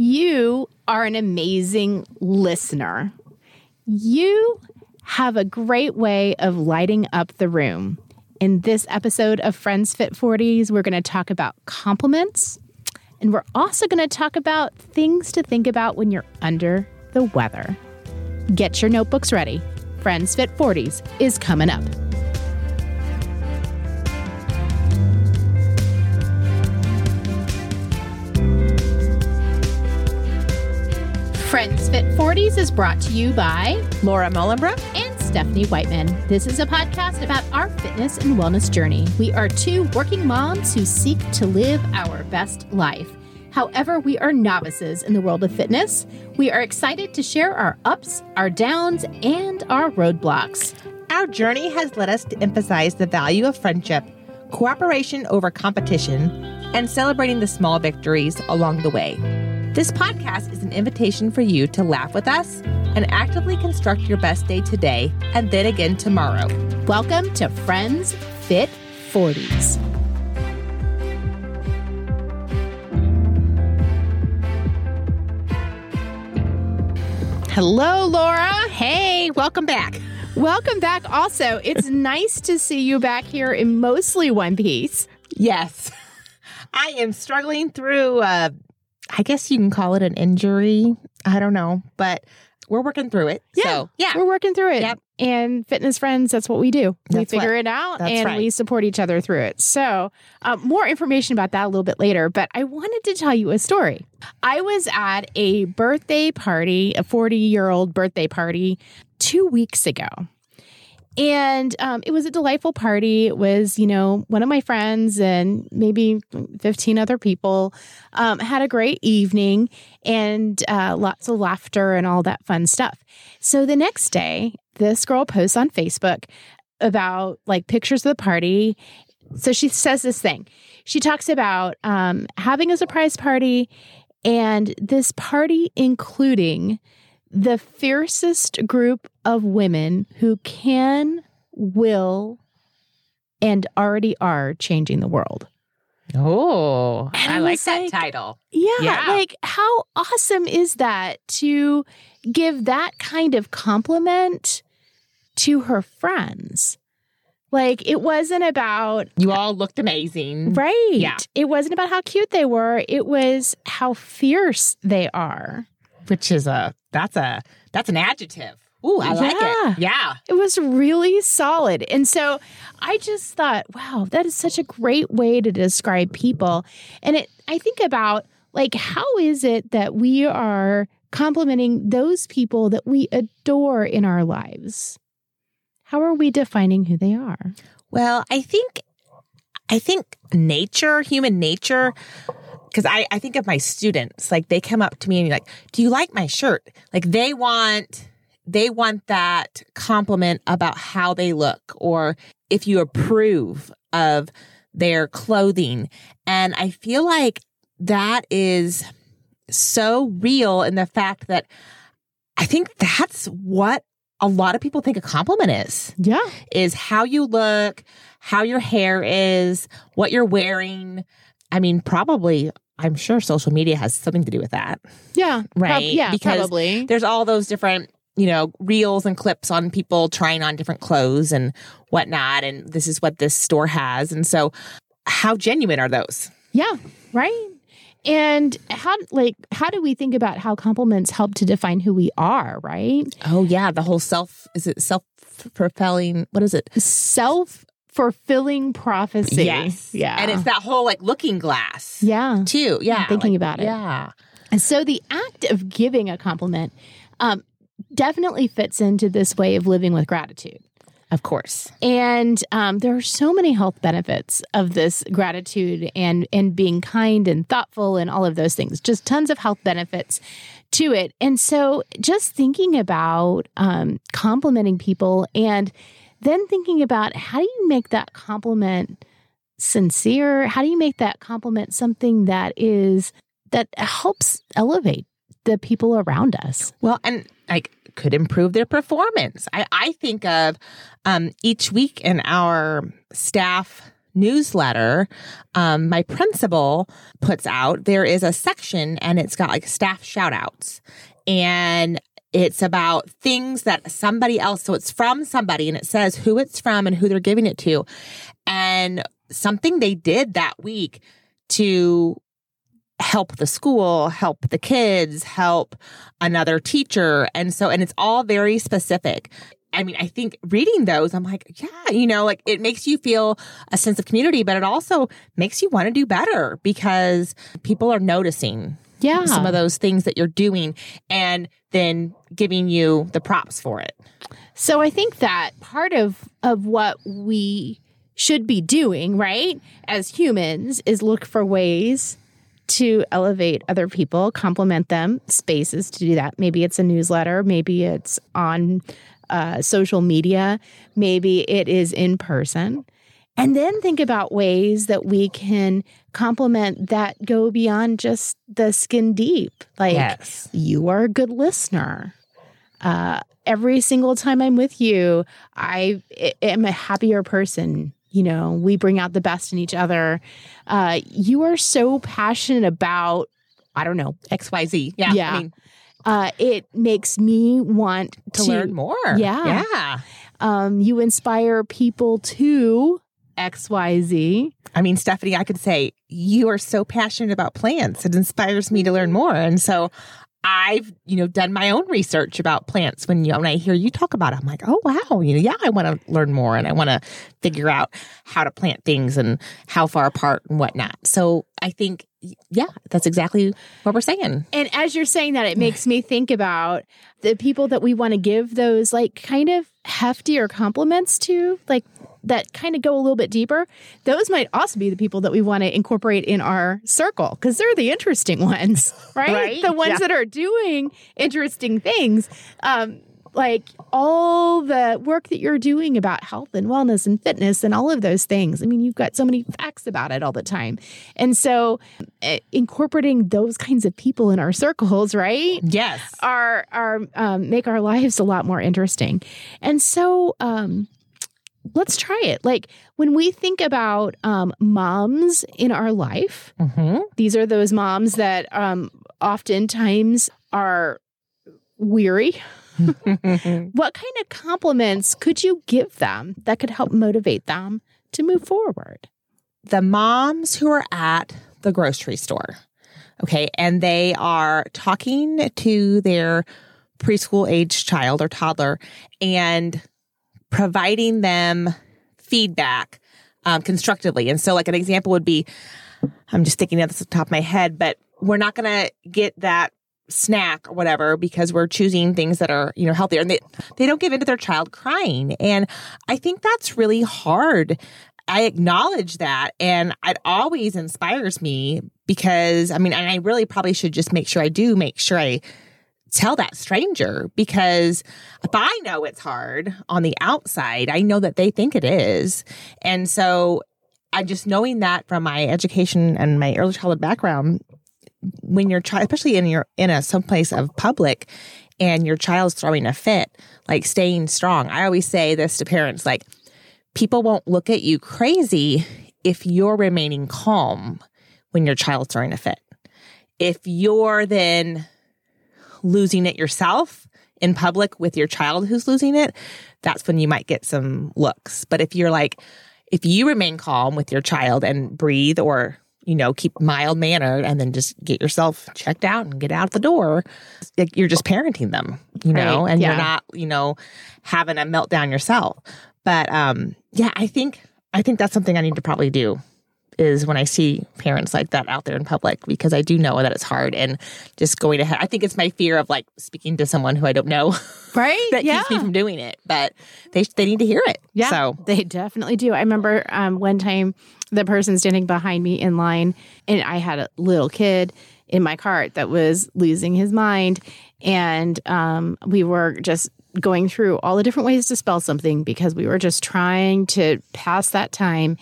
You are an amazing listener. You have a great way of lighting up the room. In this episode of Friends Fit 40s, we're going to talk about compliments, and we're also going to talk about things to think about when you're under the weather. Get your notebooks ready. Friends Fit 40s is coming up. Friends Fit 40s is brought to you by Laura Mullenbrook and Stephanie Whiteman. This is a podcast about our fitness and wellness journey. We are two working moms who seek to live our best life. However, we are novices in the world of fitness. We are excited to share our ups, our downs, and our roadblocks. Our journey has led us to emphasize the value of friendship, cooperation over competition, and celebrating the small victories along the way. This podcast is an invitation for you to laugh with us and actively construct your best day today and then again tomorrow. Welcome to Friends Fit 40s. Hello, Laura. Hey, welcome back. Welcome back. Also, it's nice to see you back here in mostly one piece. Yes. I am struggling through, uh, I guess you can call it an injury. I don't know, but we're working through it. Yeah. So, yeah. We're working through it. Yep. And fitness friends, that's what we do. we That's figure what- it out and right. we support each other through it. So, uh, more information about that a little bit later. But I wanted to tell you a story. I was at a birthday party, a 40 year old birthday party, two weeks ago. And um, it was a delightful party. It was, you know, one of my friends and maybe 15 other people um, had a great evening and uh, lots of laughter and all that fun stuff. So the next day, this girl posts on Facebook about like pictures of the party. So she says this thing. She talks about um, having a surprise party and this party including the fiercest group of women who can, will, and already are changing the world. Oh, And I like that like- title. Yeah, Yeah. like how awesome is that to give that kind of compliment to her friends? Like it wasn't about You all looked amazing. right. Yeah. It wasn't about how cute they were. It was how fierce they are. Which is a, that's a, that's an adjective. Ooh, I like Yeah. it. Yeah. It was really solid. And so I just thought, wow, that is such a great way to describe people. And it I think about like how is it that we are complimenting those people that we adore in our lives? How are we defining who they are? Well, I think, I think nature, human nature, because I, I think of my students, like they come up to me and be like, do you like my shirt? Like they want, they want that compliment about how they look or if you approve of their clothing. And I feel like that is so real in the fact that I think that's what a lot of people think a compliment is Yeah. is how you look, how your hair is, what you're wearing. I mean, probably, I'm sure social media has something to do with that. Yeah. Right, Prob- yeah, because probably. There's all those different, you know, reels and clips on people trying on different clothes and whatnot. And this is what this store has. And so, how genuine are those? Yeah, right. And how like how do we think about how compliments help to define who we are, right? Oh, yeah. The whole self, is it self propelling? What is it? Self fulfilling prophecy. Yes. Yeah. And it's that whole like looking glass. yeah. Too. Yeah. thinking like- about it. Yeah. And so the act of giving a compliment um, definitely fits into this way of living with gratitude. Of course. And um, there are so many health benefits of this gratitude and and being kind and thoughtful and all of those things. Just tons of health benefits to it. And so, just thinking about um, complimenting people and then thinking about how do you make that compliment sincere? How do you make that compliment something that is that helps elevate the people around us? Well, and like could improve their performance. I, I think of um, each week in our staff newsletter um, my principal puts out, there is a section and it's got like staff shout outs. And it's about things that somebody else, so it's from somebody and it says who it's from and who they're giving it to. And something they did that week to help the school, help the kids, help another teacher. And so, and it's all very specific. I mean, I think reading those, I'm like, yeah, you know, like it makes you feel a sense of community, but it also makes you want to do better because people are noticing Yeah. some of those things that you're doing and then giving you the props for it. So I think that part of of what we should be doing, right, as humans is look for ways to elevate other people, compliment them, spaces to do that. Maybe it's a newsletter, maybe it's on uh, social media, maybe it is in person. And then think about ways that we can compliment that go beyond just the skin deep. Like, Yes. you are a good listener. Uh, every single time I'm with you, I I am a happier person. You know, we bring out the best in each other. Uh, you are so passionate about, I don't know, XYZ. Yeah. Yeah. I mean, uh, it makes me want to, to, learn more. Yeah. Yeah. Um, you inspire people to XYZ. I mean, Stephanie, I could say you are so passionate about plants. It inspires me to learn more. And so I've, you know, done my own research about plants. When you when I hear you talk about it, I'm like, oh wow, you know, yeah, I want to learn more and I want to figure out how to plant things and how far apart and whatnot. So I think, yeah, that's exactly what we're saying. And as you're saying that, it makes me think about the people that we want to give those like kind of heftier compliments to, like that kind of go a little bit deeper. Those might also be the people that we want to incorporate in our circle because they're the interesting ones, right? Right? The ones Yeah. that are doing interesting things. Um, like all the work that you're doing about health and wellness and fitness and all of those things. I mean, you've got so many facts about it all the time. And so eh, incorporating those kinds of people in our circles, right? Yes. Are are um, make our lives a lot more interesting. And so um let's try it. Like when we think about um moms in our life, hmm these are those moms that um oftentimes are weary what kind of compliments could you give them that could help motivate them to move forward? the moms who are at the grocery store, okay, and they are talking to their preschool age child or toddler and providing them feedback um, constructively. And so, like, an example would be I'm just thinking of this off the top of my head, but we're not going to get that snack or whatever because we're choosing things that are you know healthier. And they they don't give in to their child crying. And i think that's really hard. I acknowledge that and it always inspires me because I mean, and I really probably should just make sure I do make sure I tell that stranger because if I know it's hard on the outside, I know that they think it is. And so I just knowing that from my education and my early childhood background, when your child, especially in your, in a someplace of public and your child's throwing a fit, like staying strong. I always say this to parents, like, people won't look at you crazy if you're remaining calm when your child's throwing a fit. If you're then losing it yourself in public with your child who's losing it, that's when you might get some looks. But if you're like, if you remain calm with your child and breathe or you know, keep mild mannered and then just get yourself checked out and get out the door. Like, You're just parenting them, you know, Right, and yeah. you're not, you know, having a meltdown yourself. But um, yeah, I think I think that's something I need to probably do is when I see parents like that out there in public because I do know that it's hard and just going ahead. I think it's my fear of like speaking to someone who I don't know Right? that yeah. keeps me from doing it. But they they need to hear it. Yeah, So they definitely do. I remember um, one time the person standing behind me in line, and I had a little kid in my cart that was losing his mind, and um, we were just going through all the different ways to spell something because we were just trying to pass that time.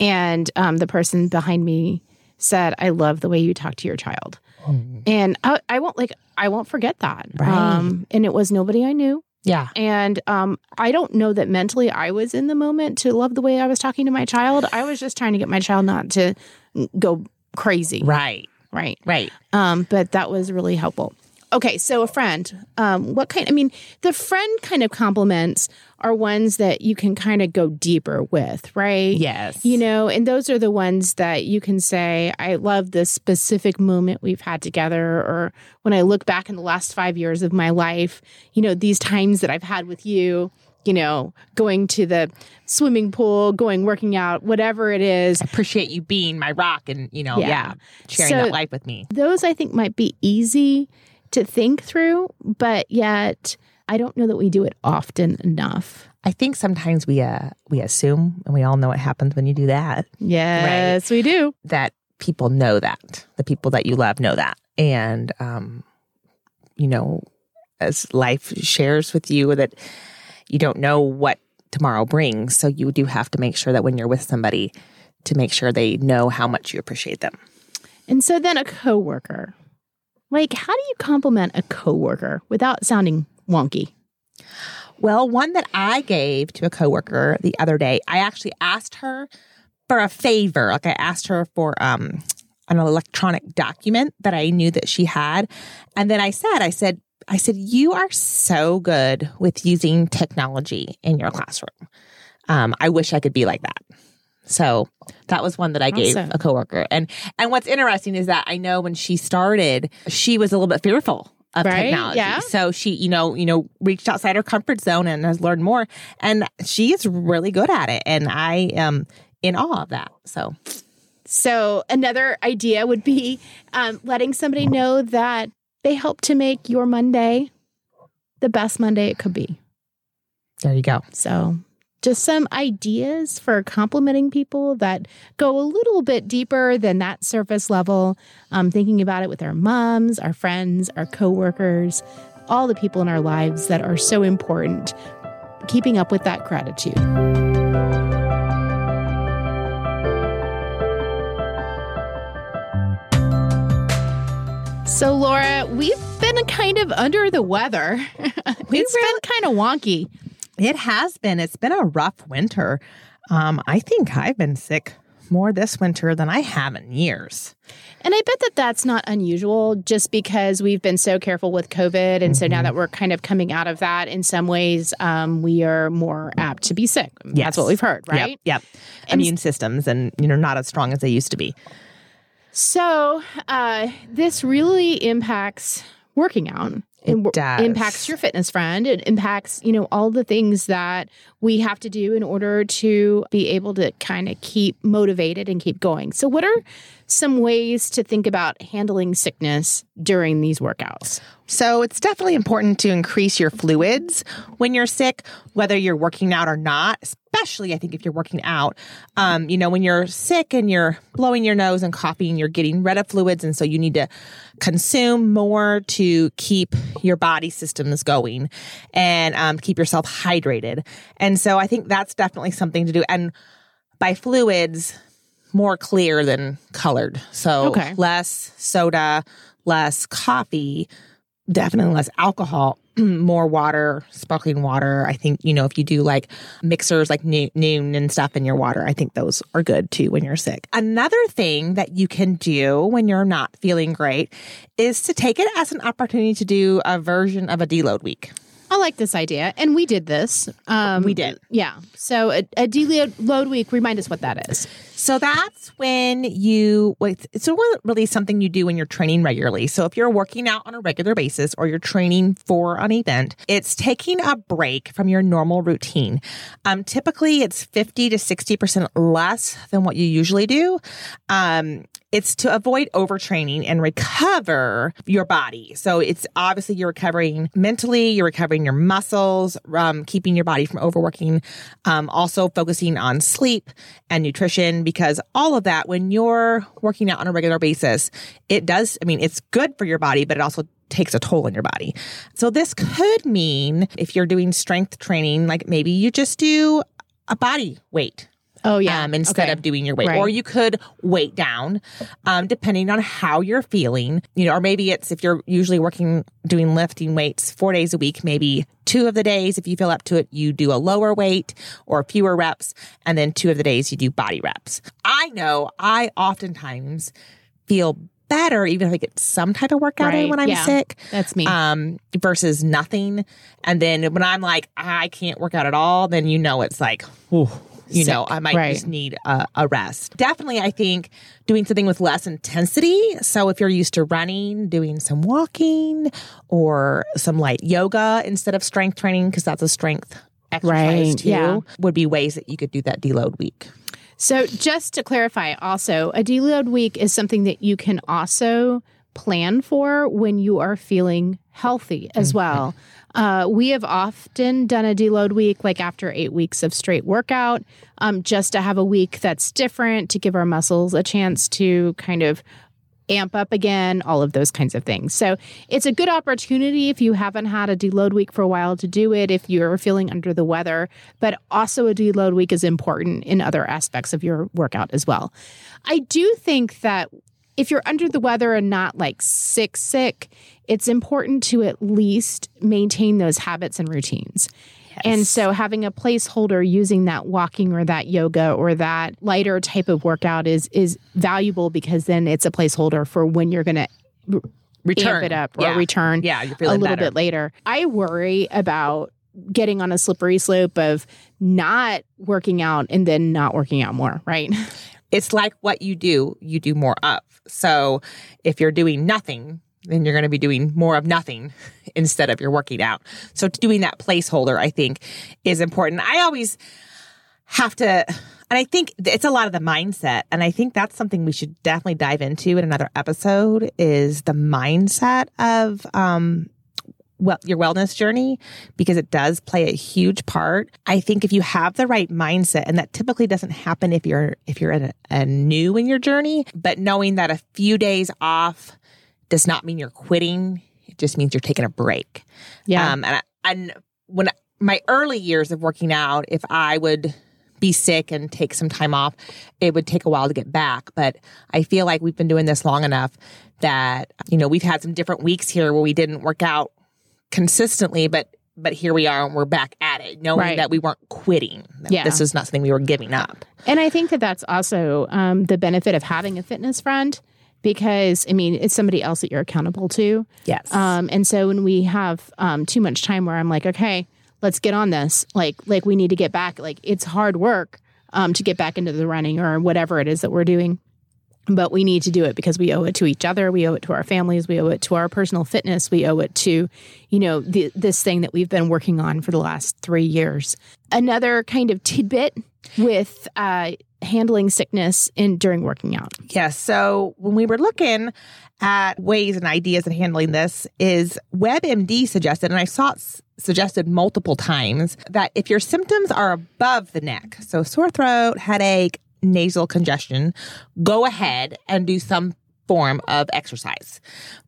And um, the person behind me said, "I love the way you talk to your child." And I, I won't like I won't forget that. Right. Um, and it was nobody I knew. Yeah. And um, I don't know that mentally I was in the moment to love the way I was talking to my child. I was just trying to get my child not to go crazy. Right. Right. Right. Um, but that was really helpful. Okay, so a friend. Um, what kind? I mean, the friend kind of compliments are ones that you can kind of go deeper with, right? Yes. You know, and those are the ones that you can say, I love this specific moment we've had together. Or when I look back in the last five years of my life, you know, these times that I've had with you, you know, going to the swimming pool, going working out, whatever it is. appreciate you being my rock and, you know, Yeah. yeah, sharing So- that life with me. Those I think might be easy to think through, but yet I don't know that we do it often enough. I think sometimes we uh we assume and we all know what happens when you do that Yes, we do. that people know that. The people that you love know that. And um you know as life shares with you that you don't know what tomorrow brings, so you do have to make sure that when you're with somebody to make sure they know how much you appreciate them. And so then a coworker. Like, how do you compliment a coworker without sounding wonky? Well, one that I gave to a coworker the other day, I actually asked her for a favor. Like I asked her for um an electronic document that I knew that she had. And then I said, I said, I said, you are so good with using technology in your classroom. Um, I wish I could be like that. So that was one that I gave a coworker. And and what's interesting is that I know when she started, she was a little bit fearful of Right, technology. yeah. So she, you know, you know, reached outside her comfort zone and has learned more. And she is really good at it. And I am in awe of that. So So, another idea would be um, letting somebody know that they help to make your Monday the best Monday it could be. there you go. So, just some ideas for complimenting people that go a little bit deeper than that surface level. Um, thinking about it with our moms, our friends, our coworkers, all the people in our lives that are so important. Keeping up with that gratitude. So, Laura, we've been kind of under the weather. it's been kind of wonky. It has been. It's been a rough winter. Um, I think I've been sick more this winter than I have in years. And I bet that that's not unusual just because we've been so careful with COVID. And so now that we're kind of coming out of that, in some ways, um, we are more apt to be sick. Yes. That's what we've heard, right? Yep. yep. And- Immune systems and you know not as strong as they used to be. So uh, this really impacts working out. It does. impacts your fitness friend. It impacts, you know, all the things that we have to do in order to be able to kind of keep motivated and keep going. So, what are some ways to think about handling sickness during these workouts? So it's definitely important to increase your fluids when you're sick, whether you're working out or not, especially I think if you're working out. Um, you know, when you're sick and you're blowing your nose and coughing, you're getting rid of fluids. And so you need to consume more to keep your body systems going and um, keep yourself hydrated. And so I think that's definitely something to do. And by fluids, more clear than colored. So Okay. less soda, less coffee, definitely less alcohol, more water, sparkling water. I think, you know, if you do like mixers like Nuun, Nuun and stuff in your water, I think those are good too when you're sick. Another thing that you can do when you're not feeling great is to take it as an opportunity to do a version of a deload week. I like this idea, and we did this. Um, We did. yeah. So a, a deload week. Remind us what that is. So that's when you, it's really something you do when you're training regularly. So if you're working out on a regular basis or you're training for an event, it's taking a break from your normal routine. Um, typically it's 50 to 60% less than what you usually do. Um, it's to avoid overtraining and recover your body. So it's obviously you're recovering mentally, you're recovering your muscles, um, keeping your body from overworking, um, also focusing on sleep and nutrition because all of that, when you're working out on a regular basis, it does, I mean, it's good for your body, but it also takes a toll on your body. So this could mean if you're doing strength training, like maybe you just do a body weight Oh, yeah. um, instead Okay. of doing your weight. Right. Or you could weight down, um, depending on how you're feeling. You know, or maybe it's if you're usually working doing lifting weights four days a week, maybe two of the days, if you feel up to it, you do a lower weight or fewer reps, and then two of the days you do body reps. I know I oftentimes feel better even if I get some type of workout in when I'm Yeah. sick That's me. um, versus nothing. And then when I'm like, I can't work out at all, then you know it's like, whew, you know, I might Right. just need a, a rest. Definitely, I think doing something with less intensity. So if you're used to running, doing some walking or some light yoga instead of strength training, because that's a strength exercise Right, too, yeah. would be ways that you could do that deload week. So, just to clarify, also, a deload week is something that you can also plan for when you are feeling healthy as mm-hmm. well. Uh, we have often done a deload week, like after eight weeks of straight workout, um, just to have a week that's different to give our muscles a chance to kind of amp up again, all of those kinds of things. So it's a good opportunity if you haven't had a deload week for a while to do it, if you're feeling under the weather. But also, a deload week is important in other aspects of your workout as well. I do think that if you're under the weather and not like sick, sick, it's important to at least maintain those habits and routines. And so having a placeholder using that walking or that yoga or that lighter type of workout is is valuable because then it's a placeholder for when you're going to Return amp it up or Yeah. return Yeah, a little better. bit later. I worry about getting on a slippery slope of not working out and then not working out more, right? it's like what you do, you do more of. So if you're doing nothing, then you're going to be doing more of nothing instead of you're working out. So doing that placeholder, I think, is important. I always have to, and I think it's a lot of the mindset. And I think that's something we should definitely dive into in another episode is the mindset of, um, well, your wellness journey because it does play a huge part. I think if you have the right mindset, and that typically doesn't happen if you're if you're a, a new in your journey, but knowing that a few days off does not mean you're quitting. It just means you're taking a break. Yeah. Um, and I, and when my early years of working out, if I would be sick and take some time off, it would take a while to get back. But I feel like we've been doing this long enough that you know we've had some different weeks here where we didn't work out consistently, but but here we are and we're back at it, knowing Right. that we weren't quitting. That Yeah. this is not something we were giving up. And I think that that's also um, the benefit of having a fitness friend because, I mean, it's somebody else that you're accountable to. Yes. Um, and so when we have um, too much time where I'm like, okay, let's get on this, like, like we need to get back, like it's hard work um, to get back into the running or whatever it is that we're doing. But we need to do it because we owe it to each other. We owe it to our families. We owe it to our personal fitness. We owe it to, you know, the, this thing that we've been working on for the last three years. Another kind of tidbit with uh, handling sickness in during working out. Yes. So when we were looking at ways and ideas of handling this, is WebMD suggested, and I saw it suggested multiple times, that if your symptoms are above the neck, so sore throat, headache, nasal congestion, go ahead and do some form of exercise.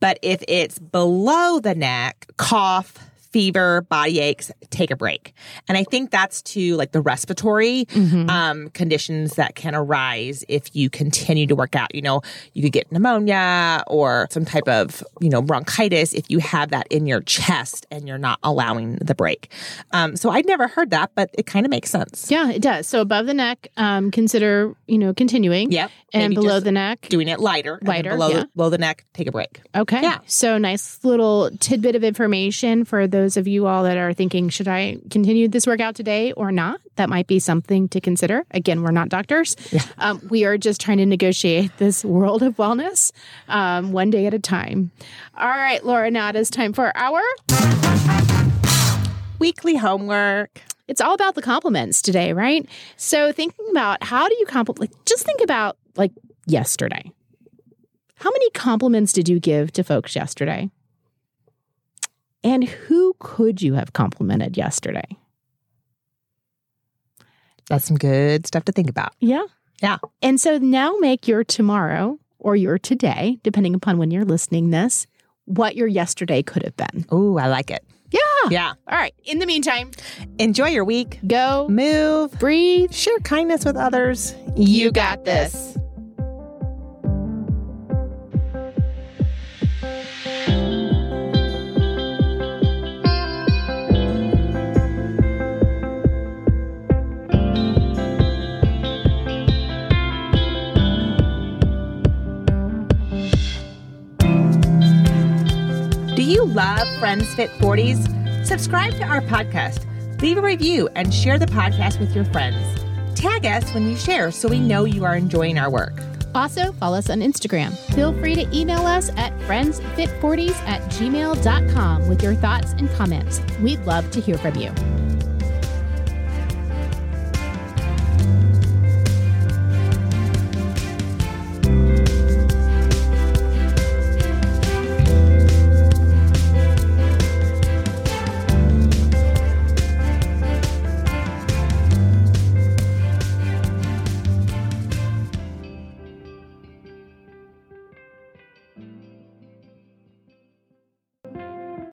But if it's below the neck, cough, fever, body aches, take a break. And I think that's to like the respiratory um, conditions that can arise if you continue to work out. You know, you could get pneumonia or some type of, you know, bronchitis if you have that in your chest and you're not allowing the break. Um, so I'd never heard that, but it kind of makes sense. Yeah, it does. So above the neck, um, consider you know continuing. Yep. And below the neck, Doing it lighter. Lighter, below, yeah. below the neck, take a break. Okay. Yeah. So nice little tidbit of information for those of you all that are thinking, should I continue this workout today or not? That might be something to consider. Again, we're not doctors. Um, we are just trying to negotiate this world of wellness um, one day at a time. All right, Laura, now it is time for our. Weekly homework. It's all about the compliments today, right? So thinking about how do you compliment, like, just think about like yesterday. How many compliments did you give to folks yesterday? And who could you have complimented yesterday? That's some good stuff to think about. Yeah. Yeah. And so now make your tomorrow or your today, depending upon when you're listening this, what your yesterday could have been. Oh, I like it. Yeah. Yeah. All right. In the meantime, Enjoy your week. go Move. breathe. Share kindness with others. You got this. Love Friends Fit 40s? Subscribe to our podcast, leave a review, and share the podcast with your friends. Tag us when you share so we know you are enjoying our work. Also, follow us on Instagram. Feel free to email us at friendsfit40s at gmail.com with your thoughts and comments. We'd love to hear from you.